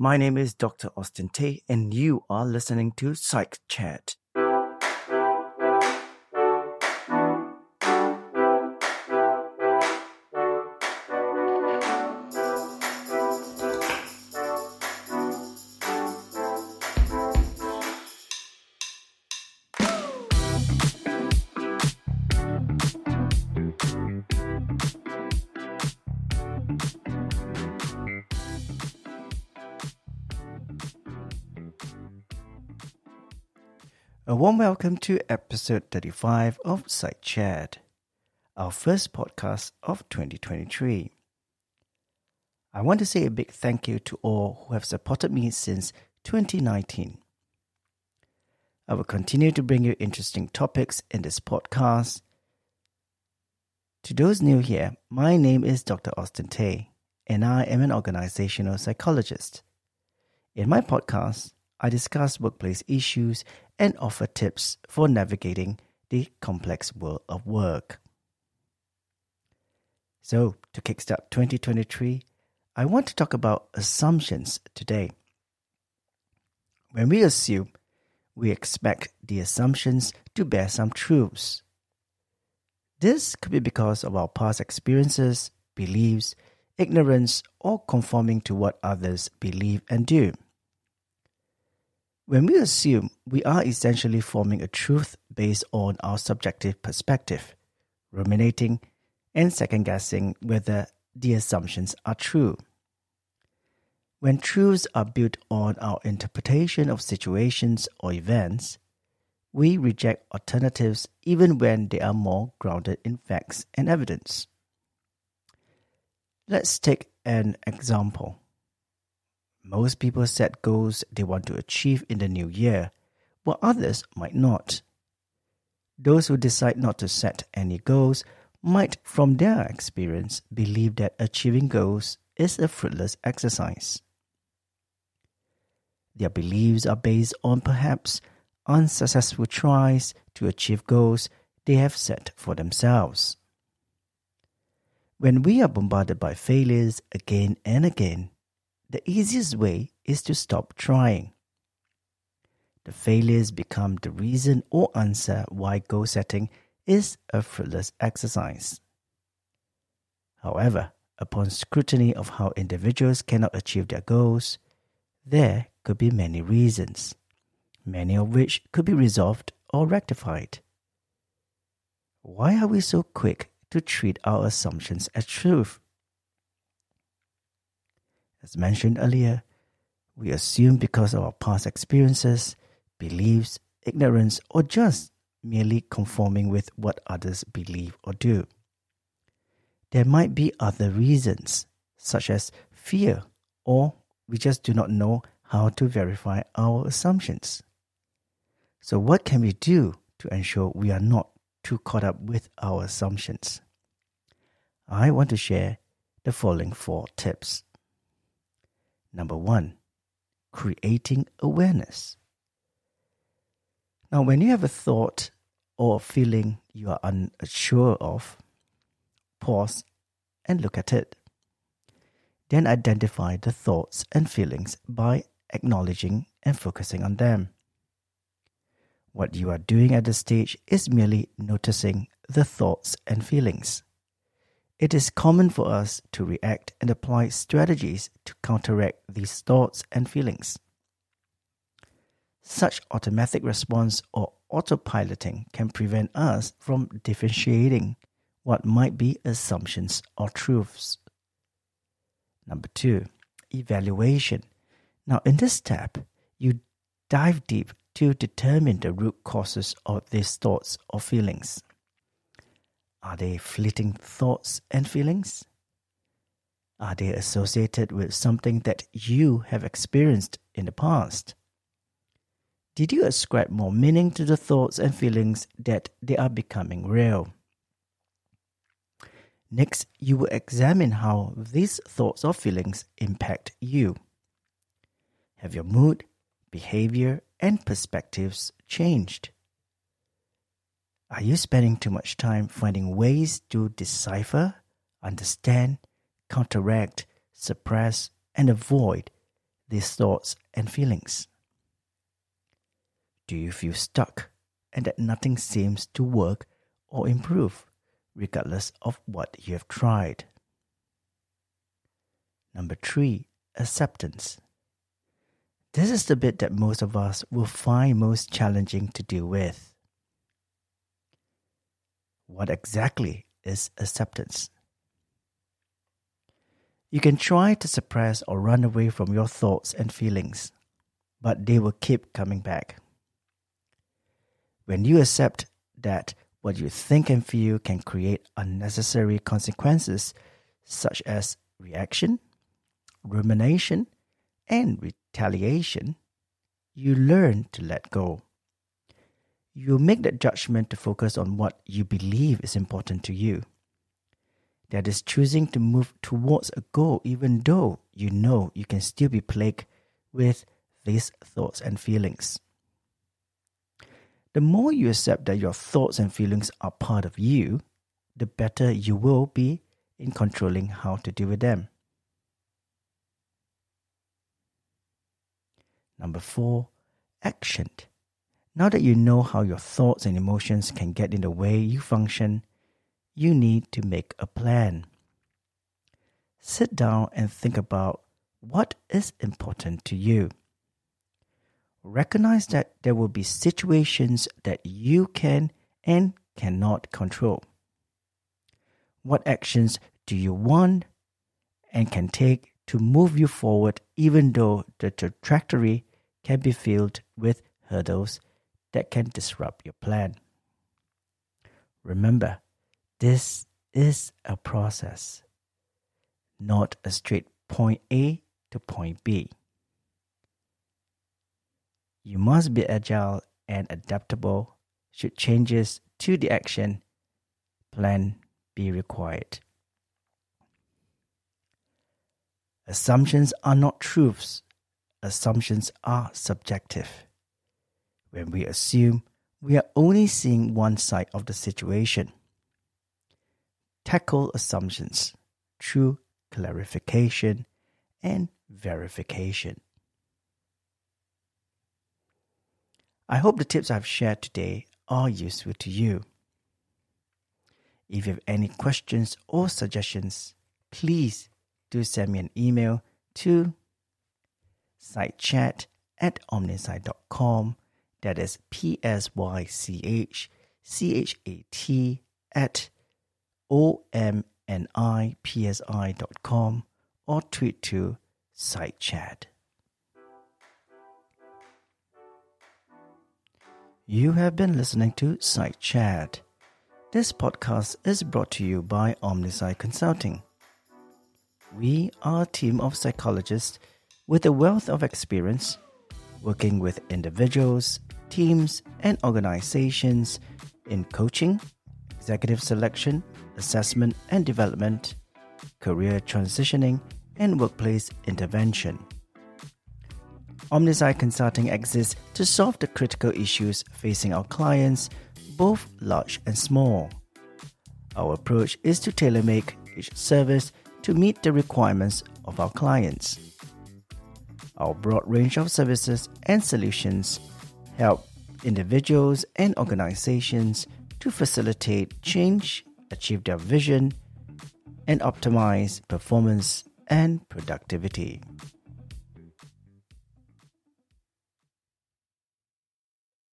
My name is Dr. Austin Tay, and you are listening to Psych Chat. A warm welcome to episode 35 of Psych Chat, our first podcast of 2023. I want to say a big thank you to all who have supported me since 2019. I will continue to bring you interesting topics in this podcast. To those new here, my name is Dr. Austin Tay, and I am an organizational psychologist. In my podcast, I discuss workplace issues and offer tips for navigating the complex world of work. So, to kickstart 2023, I want to talk about assumptions today. When we assume, we expect the assumptions to bear some truths. This could be because of our past experiences, beliefs, ignorance, or conforming to what others believe and do. When we assume, we are essentially forming a truth based on our subjective perspective, ruminating and second guessing whether the assumptions are true. When truths are built on our interpretation of situations or events, we reject alternatives even when they are more grounded in facts and evidence. Let's take an example. Most people set goals they want to achieve in the new year, while others might not. Those who decide not to set any goals might, from their experience, believe that achieving goals is a fruitless exercise. Their beliefs are based on perhaps unsuccessful tries to achieve goals they have set for themselves. When we are bombarded by failures again and again, the easiest way is to stop trying. The failures become the reason or answer why goal setting is a fruitless exercise. However, upon scrutiny of how individuals cannot achieve their goals, there could be many reasons, many of which could be resolved or rectified. Why are we so quick to treat our assumptions as truth? As mentioned earlier, we assume because of our past experiences, beliefs, ignorance, or just merely conforming with what others believe or do. There might be other reasons, such as fear, or we just do not know how to verify our assumptions. So, what can we do to ensure we are not too caught up with our assumptions? I want to share the following four tips. Number one, creating awareness. Now, when you have a thought or feeling you are unsure of, pause and look at it. Then identify the thoughts and feelings by acknowledging and focusing on them. What you are doing at this stage is merely noticing the thoughts and feelings. It is common for us to react and apply strategies to counteract these thoughts and feelings. Such automatic response or autopiloting can prevent us from differentiating what might be assumptions or truths. Number two, evaluation. Now, in this step, you dive deep to determine the root causes of these thoughts or feelings. Are they fleeting thoughts and feelings? Are they associated with something that you have experienced in the past? Did you ascribe more meaning to the thoughts and feelings that they are becoming real? Next, you will examine how these thoughts or feelings impact you. Have your mood, behavior, and perspectives changed? Are you spending too much time finding ways to decipher, understand, counteract, suppress, and avoid these thoughts and feelings? Do you feel stuck and that nothing seems to work or improve, regardless of what you have tried? Number three, acceptance. This is the bit that most of us will find most challenging to deal with. What exactly is acceptance? You can try to suppress or run away from your thoughts and feelings, but they will keep coming back. When you accept that what you think and feel can create unnecessary consequences, such as reaction, rumination, and retaliation, you learn to let go. You make that judgment to focus on what you believe is important to you. That is choosing to move towards a goal even though you know you can still be plagued with these thoughts and feelings. The more you accept that your thoughts and feelings are part of you, the better you will be in controlling how to deal with them. Number four, action. Now that you know how your thoughts and emotions can get in the way you function, you need to make a plan. Sit down and think about what is important to you. Recognize that there will be situations that you can and cannot control. What actions do you want and can take to move you forward, even though the trajectory can be filled with hurdles that can disrupt your plan. Remember, this is a process, not a straight point A to point B. You must be agile and adaptable should changes to the action plan be required. Assumptions are not truths assumptions are subjective. When we assume, we are only seeing one side of the situation. Tackle assumptions through clarification and verification. I hope the tips I've shared today are useful to you. If you have any questions or suggestions, please do send me an email to psychchat at omnipsi.com. That is P S Y C H C H A T at O M N I P S I dot com or tweet to psychchat. You have been listening to Psych Chat. This podcast is brought to you by OmniPsi Consulting. We are a team of psychologists with a wealth of experience working with individuals, teams, and organizations in coaching, executive selection, assessment and development, career transitioning, and workplace intervention. OmniPsi Consulting exists to solve the critical issues facing our clients, both large and small. Our approach is to tailor make each service to meet the requirements of our clients. Our broad range of services and solutions help individuals and organizations to facilitate change, achieve their vision, and optimize performance and productivity.